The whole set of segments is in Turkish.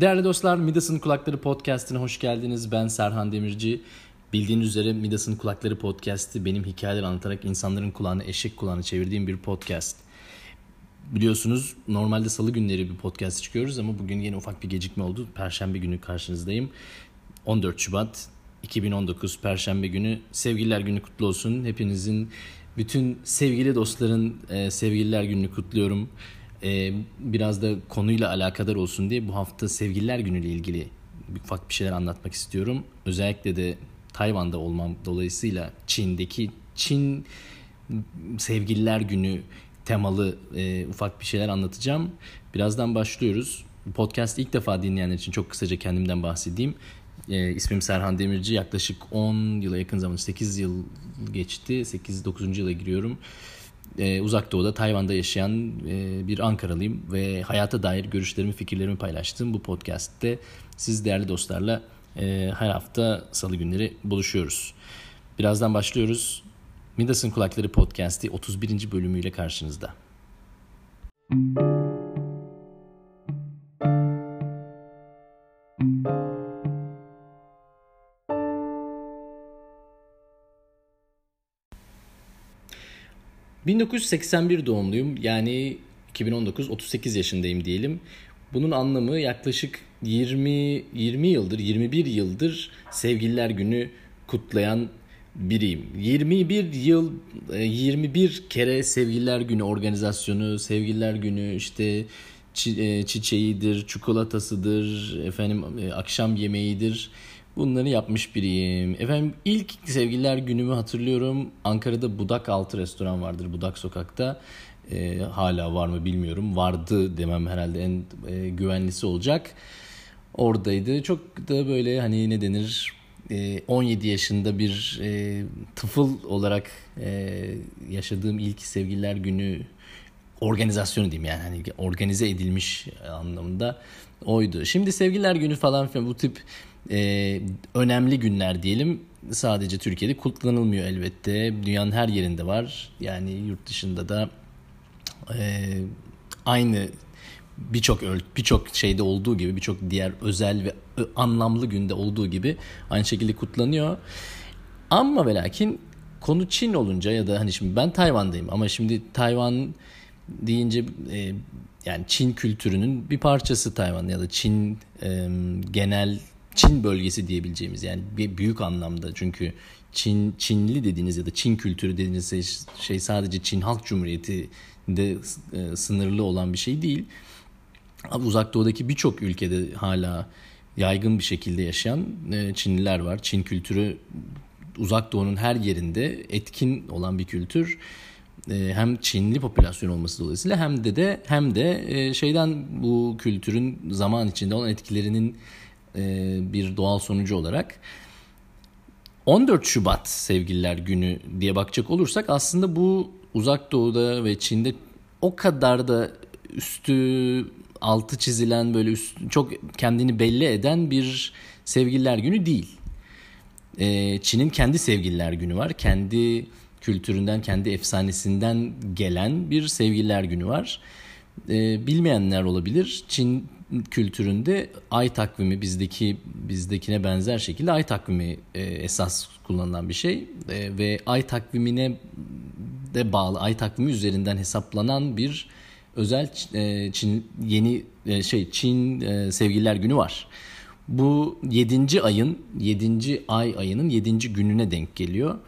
Değerli dostlar, Midas'ın Kulakları Podcast'ine hoş geldiniz. Ben Serhan Demirci. Bildiğiniz üzere Midas'ın Kulakları Podcast'i benim hikayeler anlatarak insanların kulağını eşek kulağını çevirdiğim bir podcast. Biliyorsunuz normalde salı günleri bir podcast çıkıyoruz ama bugün yine ufak bir gecikme oldu. Perşembe günü karşınızdayım. 14 Şubat 2019 Perşembe günü. Sevgililer günü kutlu olsun. Hepinizin, bütün sevgili dostların e, sevgililer gününü kutluyorum e, biraz da konuyla alakadar olsun diye bu hafta Sevgililer Günü ile ilgili ufak bir şeyler anlatmak istiyorum. Özellikle de Tayvan'da olmam dolayısıyla Çin'deki Çin Sevgililer Günü temalı e, ufak bir şeyler anlatacağım. Birazdan başlıyoruz. Podcast ilk defa dinleyenler için çok kısaca kendimden bahsedeyim. E, ismim Serhan Demirci. Yaklaşık 10 yıla yakın zaman 8 yıl geçti. 8-9. yıla giriyorum e, uzak doğuda Tayvan'da yaşayan e, bir Ankaralıyım ve hayata dair görüşlerimi fikirlerimi paylaştığım bu podcast'te siz değerli dostlarla e, her hafta salı günleri buluşuyoruz. Birazdan başlıyoruz. Midas'ın Kulakları Podcast'i 31. bölümüyle karşınızda. Müzik 1981 doğumluyum. Yani 2019 38 yaşındayım diyelim. Bunun anlamı yaklaşık 20 20 yıldır, 21 yıldır Sevgililer Günü kutlayan biriyim. 21 yıl 21 e, kere Sevgililer Günü organizasyonu, Sevgililer Günü işte e, çiçeğidir, çikolatasıdır, efendim e, akşam yemeğidir Bunları yapmış biriyim. Efendim ilk sevgililer günümü hatırlıyorum. Ankara'da Budak Altı restoran vardır Budak Sokak'ta. E, hala var mı bilmiyorum. Vardı demem herhalde en e, güvenlisi olacak. Oradaydı. Çok da böyle hani ne denir 17 e, yaşında bir e, tıfıl olarak e, yaşadığım ilk sevgililer günü organizasyonu diyeyim yani hani organize edilmiş anlamında oydu. Şimdi sevgililer günü falan filan bu tip e, önemli günler diyelim. Sadece Türkiye'de kutlanılmıyor elbette. Dünyanın her yerinde var. Yani yurt dışında da e, aynı birçok birçok şeyde olduğu gibi birçok diğer özel ve anlamlı günde olduğu gibi aynı şekilde kutlanıyor. Ama ve lakin konu Çin olunca ya da hani şimdi ben Tayvan'dayım ama şimdi Tayvan deyince e, yani Çin kültürünün bir parçası Tayvan ya da Çin e, genel Çin bölgesi diyebileceğimiz yani bir büyük anlamda çünkü Çin Çinli dediğiniz ya da Çin kültürü dediğiniz şey, şey sadece Çin Halk Cumhuriyeti de e, sınırlı olan bir şey değil. Ama uzak doğudaki birçok ülkede hala yaygın bir şekilde yaşayan e, Çinliler var. Çin kültürü uzak doğunun her yerinde etkin olan bir kültür. E, hem Çinli popülasyon olması dolayısıyla hem de de hem de e, şeyden bu kültürün zaman içinde olan etkilerinin e, bir doğal sonucu olarak 14 Şubat Sevgililer Günü diye bakacak olursak aslında bu uzak doğuda ve Çin'de o kadar da üstü altı çizilen böyle üst, çok kendini belli eden bir Sevgililer Günü değil. Ee, Çin'in kendi Sevgililer Günü var. Kendi kültüründen, kendi efsanesinden gelen bir Sevgililer Günü var. Ee, bilmeyenler olabilir. Çin kültüründe ay takvimi bizdeki bizdekine benzer şekilde ay takvimi e, esas kullanılan bir şey e, ve ay takvimine de bağlı ay takvimi üzerinden hesaplanan bir özel e, Çin yeni e, şey Çin e, Sevgililer Günü var. Bu 7. ayın 7. ay ayının 7. gününe denk geliyor.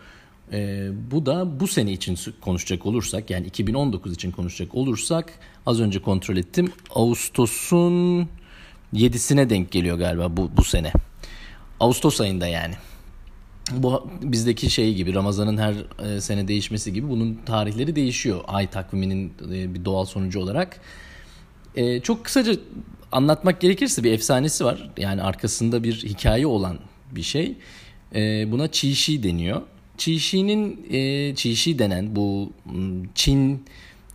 E, bu da bu sene için konuşacak olursak yani 2019 için konuşacak olursak az önce kontrol ettim. Ağustos'un 7'sine denk geliyor galiba bu, bu sene. Ağustos ayında yani. Bu bizdeki şey gibi Ramazan'ın her e, sene değişmesi gibi bunun tarihleri değişiyor. Ay takviminin e, bir doğal sonucu olarak. E, çok kısaca anlatmak gerekirse bir efsanesi var. Yani arkasında bir hikaye olan bir şey. E, buna Çişi deniyor. Çişi'nin e, Çişi denen bu Çin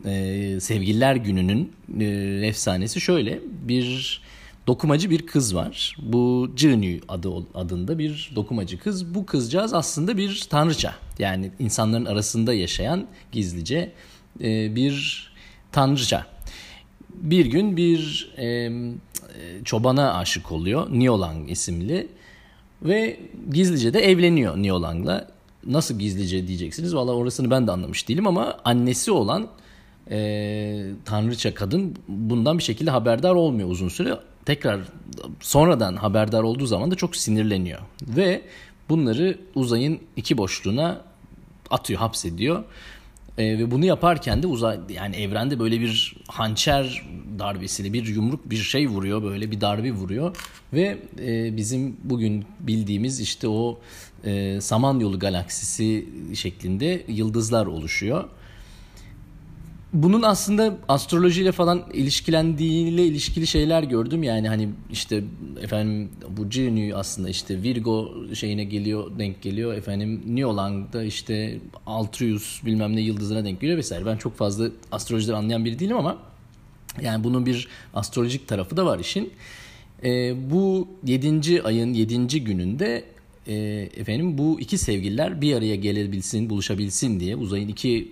e, Sevgililer Günü'nün e, efsanesi şöyle. Bir dokumacı bir kız var. Bu Cini adı adında bir dokumacı kız. Bu kızcağız aslında bir tanrıça. Yani insanların arasında yaşayan gizlice e, bir tanrıça. Bir gün bir e, e, çobana aşık oluyor. Niolang isimli. Ve gizlice de evleniyor Niolang'la. Nasıl gizlice diyeceksiniz. Valla orasını ben de anlamış değilim ama annesi olan e, tanrıça kadın bundan bir şekilde haberdar olmuyor uzun süre. Tekrar sonradan haberdar olduğu zaman da çok sinirleniyor. Ve bunları uzayın iki boşluğuna atıyor, hapsediyor. E, ve bunu yaparken de uzay yani evrende böyle bir hançer darbesiyle bir yumruk bir şey vuruyor böyle bir darbe vuruyor ve e, bizim bugün bildiğimiz işte o e, Samanyolu galaksisi şeklinde yıldızlar oluşuyor bunun aslında astrolojiyle falan ilişkilendiğiyle ilişkili şeyler gördüm. Yani hani işte efendim bu Genu aslında işte Virgo şeyine geliyor denk geliyor. Efendim Neolang'da işte Altrius bilmem ne yıldızına denk geliyor vesaire. Ben çok fazla astrolojiden anlayan biri değilim ama yani bunun bir astrolojik tarafı da var işin. E, bu 7. ayın 7. gününde e, efendim bu iki sevgililer bir araya gelebilsin, buluşabilsin diye uzayın iki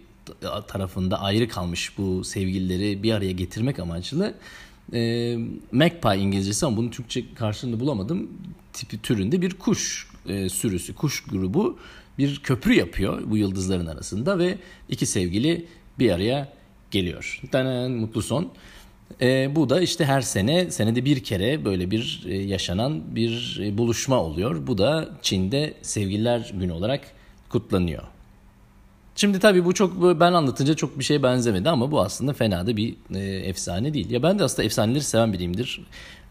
tarafında ayrı kalmış bu sevgilileri bir araya getirmek amaçlı e, Magpie İngilizcesi ama bunun Türkçe karşılığını bulamadım. Tipi türünde bir kuş e, sürüsü, kuş grubu bir köprü yapıyor bu yıldızların arasında ve iki sevgili bir araya geliyor. Tanen mutlu son. E, bu da işte her sene, senede bir kere böyle bir e, yaşanan bir e, buluşma oluyor. Bu da Çin'de Sevgililer Günü olarak kutlanıyor. Şimdi tabii bu çok ben anlatınca çok bir şeye benzemedi ama bu aslında fena da bir e, efsane değil. Ya ben de aslında efsaneleri seven biriyimdir.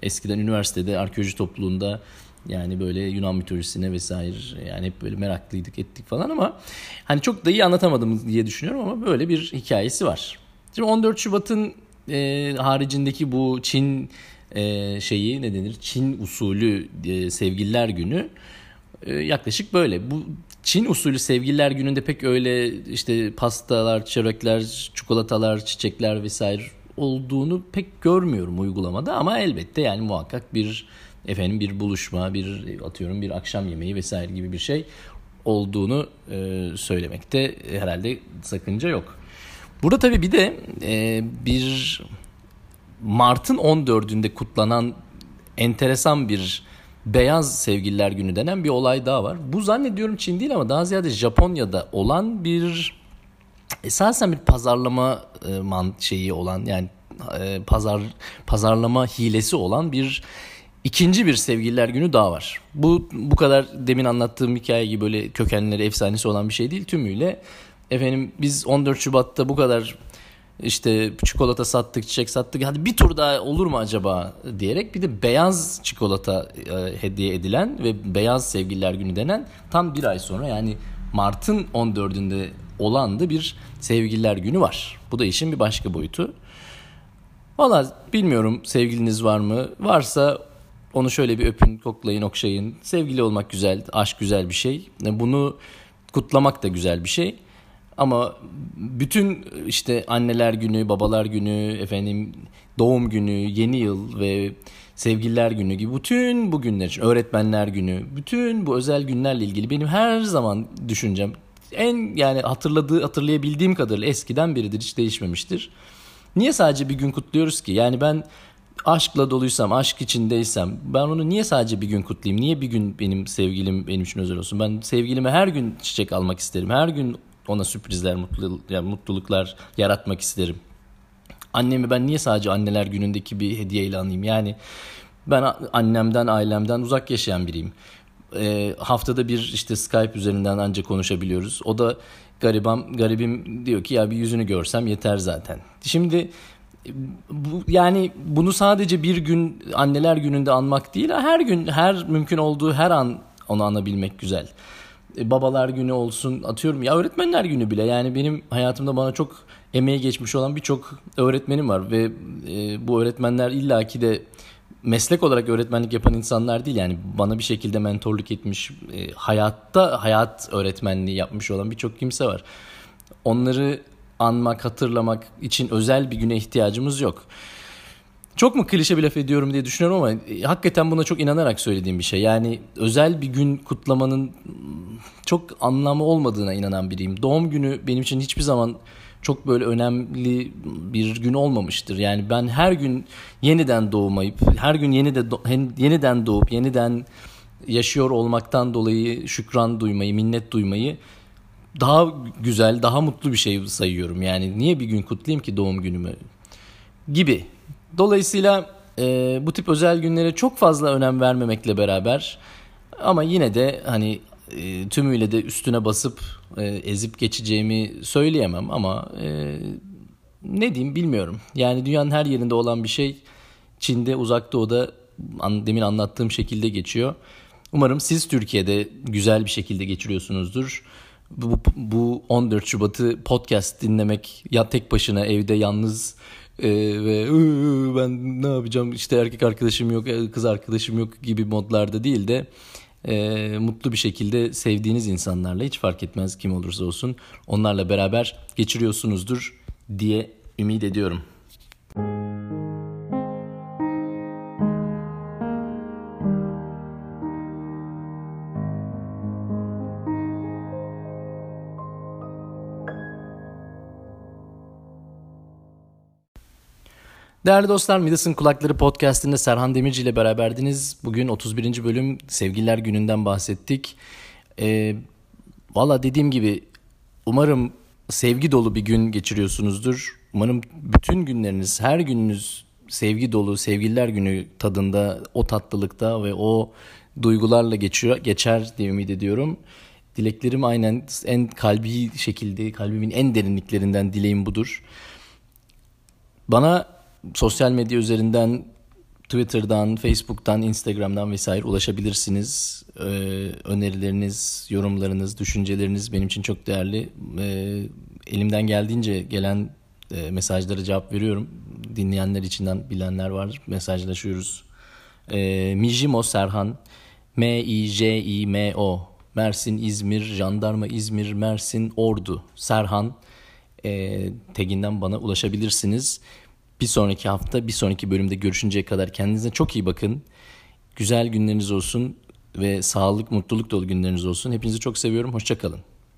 Eskiden üniversitede arkeoloji topluluğunda yani böyle Yunan mitolojisine vesaire yani hep böyle meraklıydık ettik falan ama hani çok da iyi anlatamadım diye düşünüyorum ama böyle bir hikayesi var. Şimdi 14 Şubat'ın e, haricindeki bu Çin e, şeyi ne denir? Çin usulü e, sevgililer günü e, yaklaşık böyle. Bu Çin usulü sevgililer gününde pek öyle işte pastalar, çörekler, çikolatalar, çiçekler vesaire olduğunu pek görmüyorum uygulamada ama elbette yani muhakkak bir efendim bir buluşma, bir atıyorum bir akşam yemeği vesaire gibi bir şey olduğunu e, söylemekte herhalde sakınca yok. Burada tabii bir de e, bir Mart'ın 14'ünde kutlanan enteresan bir Beyaz Sevgililer Günü denen bir olay daha var. Bu zannediyorum Çin değil ama daha ziyade Japonya'da olan bir esasen bir pazarlama e, man şeyi olan yani e, pazar pazarlama hilesi olan bir ikinci bir sevgililer günü daha var. Bu bu kadar demin anlattığım hikaye gibi böyle kökenleri efsanesi olan bir şey değil tümüyle. Efendim biz 14 Şubat'ta bu kadar işte çikolata sattık, çiçek sattık. Hadi bir tur daha olur mu acaba diyerek bir de beyaz çikolata e, hediye edilen ve beyaz sevgililer günü denen tam bir ay sonra yani Mart'ın 14'ünde olan da bir sevgililer günü var. Bu da işin bir başka boyutu. Valla bilmiyorum sevgiliniz var mı? Varsa onu şöyle bir öpün, koklayın, okşayın. Sevgili olmak güzel, aşk güzel bir şey. Bunu kutlamak da güzel bir şey. Ama bütün işte anneler günü, babalar günü, efendim doğum günü, yeni yıl ve sevgililer günü gibi bütün bu günler için, öğretmenler günü, bütün bu özel günlerle ilgili benim her zaman düşüncem en yani hatırladığı hatırlayabildiğim kadarıyla eskiden beridir hiç değişmemiştir. Niye sadece bir gün kutluyoruz ki? Yani ben aşkla doluysam, aşk içindeysem ben onu niye sadece bir gün kutlayayım? Niye bir gün benim sevgilim benim için özel olsun? Ben sevgilime her gün çiçek almak isterim. Her gün ona sürprizler, mutlu, yani mutluluklar yaratmak isterim. Annemi ben niye sadece anneler günündeki bir hediyeyle anayım? Yani ben annemden, ailemden uzak yaşayan biriyim. E, haftada bir işte Skype üzerinden ancak konuşabiliyoruz. O da garibam, garibim diyor ki ya bir yüzünü görsem yeter zaten. Şimdi bu, yani bunu sadece bir gün anneler gününde anmak değil, her gün, her mümkün olduğu her an onu anabilmek güzel. E, babalar günü olsun atıyorum ya öğretmenler günü bile yani benim hayatımda bana çok emeği geçmiş olan birçok öğretmenim var ve e, bu öğretmenler illaki de meslek olarak öğretmenlik yapan insanlar değil yani bana bir şekilde mentorluk etmiş e, hayatta hayat öğretmenliği yapmış olan birçok kimse var. Onları anmak, hatırlamak için özel bir güne ihtiyacımız yok. Çok mu klişe bir laf ediyorum diye düşünüyorum ama e, hakikaten buna çok inanarak söylediğim bir şey. Yani özel bir gün kutlamanın çok anlamı olmadığına inanan biriyim. Doğum günü benim için hiçbir zaman çok böyle önemli bir gün olmamıştır. Yani ben her gün yeniden doğmayıp, her gün yeni de yeniden doğup, yeniden yaşıyor olmaktan dolayı şükran duymayı, minnet duymayı daha güzel, daha mutlu bir şey sayıyorum. Yani niye bir gün kutlayayım ki doğum günümü gibi. Dolayısıyla e, bu tip özel günlere çok fazla önem vermemekle beraber ama yine de hani e, tümüyle de üstüne basıp e, ezip geçeceğimi söyleyemem ama e, ne diyeyim bilmiyorum. Yani dünyanın her yerinde olan bir şey Çin'de uzak doğuda an, demin anlattığım şekilde geçiyor. Umarım siz Türkiye'de güzel bir şekilde geçiriyorsunuzdur. Bu, bu 14 Şubat'ı podcast dinlemek ya tek başına evde yalnız e, ve ben ne yapacağım işte erkek arkadaşım yok e, kız arkadaşım yok gibi modlarda değil de e, mutlu bir şekilde sevdiğiniz insanlarla hiç fark etmez kim olursa olsun onlarla beraber geçiriyorsunuzdur diye ümit ediyorum. Değerli dostlar Midas'ın Kulakları Podcast'inde Serhan Demirci ile beraberdiniz. Bugün 31. bölüm Sevgililer Günü'nden bahsettik. Ee, Valla dediğim gibi umarım sevgi dolu bir gün geçiriyorsunuzdur. Umarım bütün günleriniz, her gününüz sevgi dolu, sevgililer günü tadında, o tatlılıkta ve o duygularla geçiyor, geçer diye ümit ediyorum. Dileklerim aynen en kalbi şekilde, kalbimin en derinliklerinden dileğim budur. Bana sosyal medya üzerinden Twitter'dan, Facebook'tan, Instagram'dan vesaire ulaşabilirsiniz. Ee, önerileriniz, yorumlarınız, düşünceleriniz benim için çok değerli. Ee, elimden geldiğince gelen e, mesajlara cevap veriyorum. Dinleyenler içinden bilenler var. Mesajlaşıyoruz. Ee, Mijimo Serhan, M-I-J-I-M-O, Mersin, İzmir, Jandarma İzmir, Mersin, Ordu, Serhan e, teginden bana ulaşabilirsiniz. Bir sonraki hafta, bir sonraki bölümde görüşünceye kadar kendinize çok iyi bakın. Güzel günleriniz olsun ve sağlık, mutluluk dolu günleriniz olsun. Hepinizi çok seviyorum. Hoşçakalın.